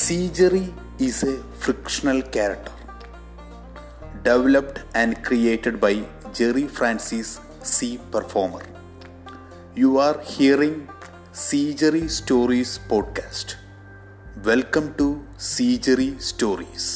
Seagery is a frictional character developed and created by Jerry Francis C. Performer. You are hearing Seagery Stories podcast. Welcome to Seagery Stories.